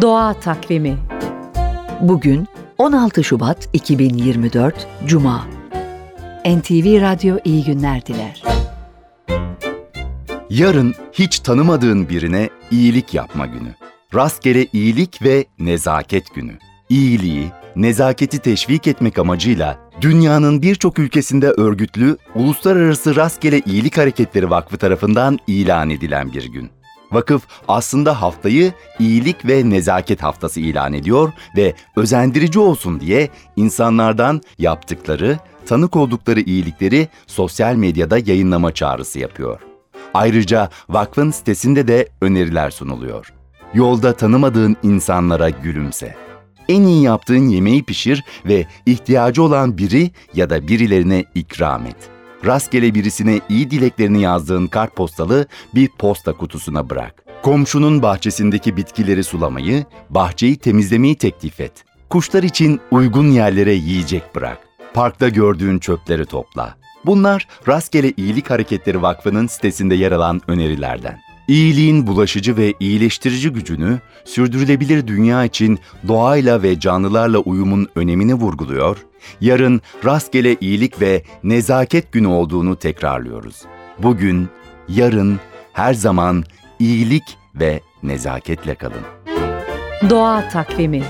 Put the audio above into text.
Doğa Takvimi Bugün 16 Şubat 2024 Cuma NTV Radyo iyi günler diler. Yarın hiç tanımadığın birine iyilik yapma günü. Rastgele iyilik ve nezaket günü. İyiliği, nezaketi teşvik etmek amacıyla dünyanın birçok ülkesinde örgütlü Uluslararası Rastgele İyilik Hareketleri Vakfı tarafından ilan edilen bir gün. Vakıf aslında haftayı iyilik ve nezaket haftası ilan ediyor ve özendirici olsun diye insanlardan yaptıkları, tanık oldukları iyilikleri sosyal medyada yayınlama çağrısı yapıyor. Ayrıca vakfın sitesinde de öneriler sunuluyor. Yolda tanımadığın insanlara gülümse. En iyi yaptığın yemeği pişir ve ihtiyacı olan biri ya da birilerine ikram et. Rastgele birisine iyi dileklerini yazdığın kartpostalı bir posta kutusuna bırak. Komşunun bahçesindeki bitkileri sulamayı, bahçeyi temizlemeyi teklif et. Kuşlar için uygun yerlere yiyecek bırak. Parkta gördüğün çöpleri topla. Bunlar Rastgele İyilik Hareketleri Vakfı'nın sitesinde yer alan önerilerden. İyiliğin bulaşıcı ve iyileştirici gücünü, sürdürülebilir dünya için doğayla ve canlılarla uyumun önemini vurguluyor, yarın rastgele iyilik ve nezaket günü olduğunu tekrarlıyoruz. Bugün, yarın, her zaman iyilik ve nezaketle kalın. Doğa Takvimi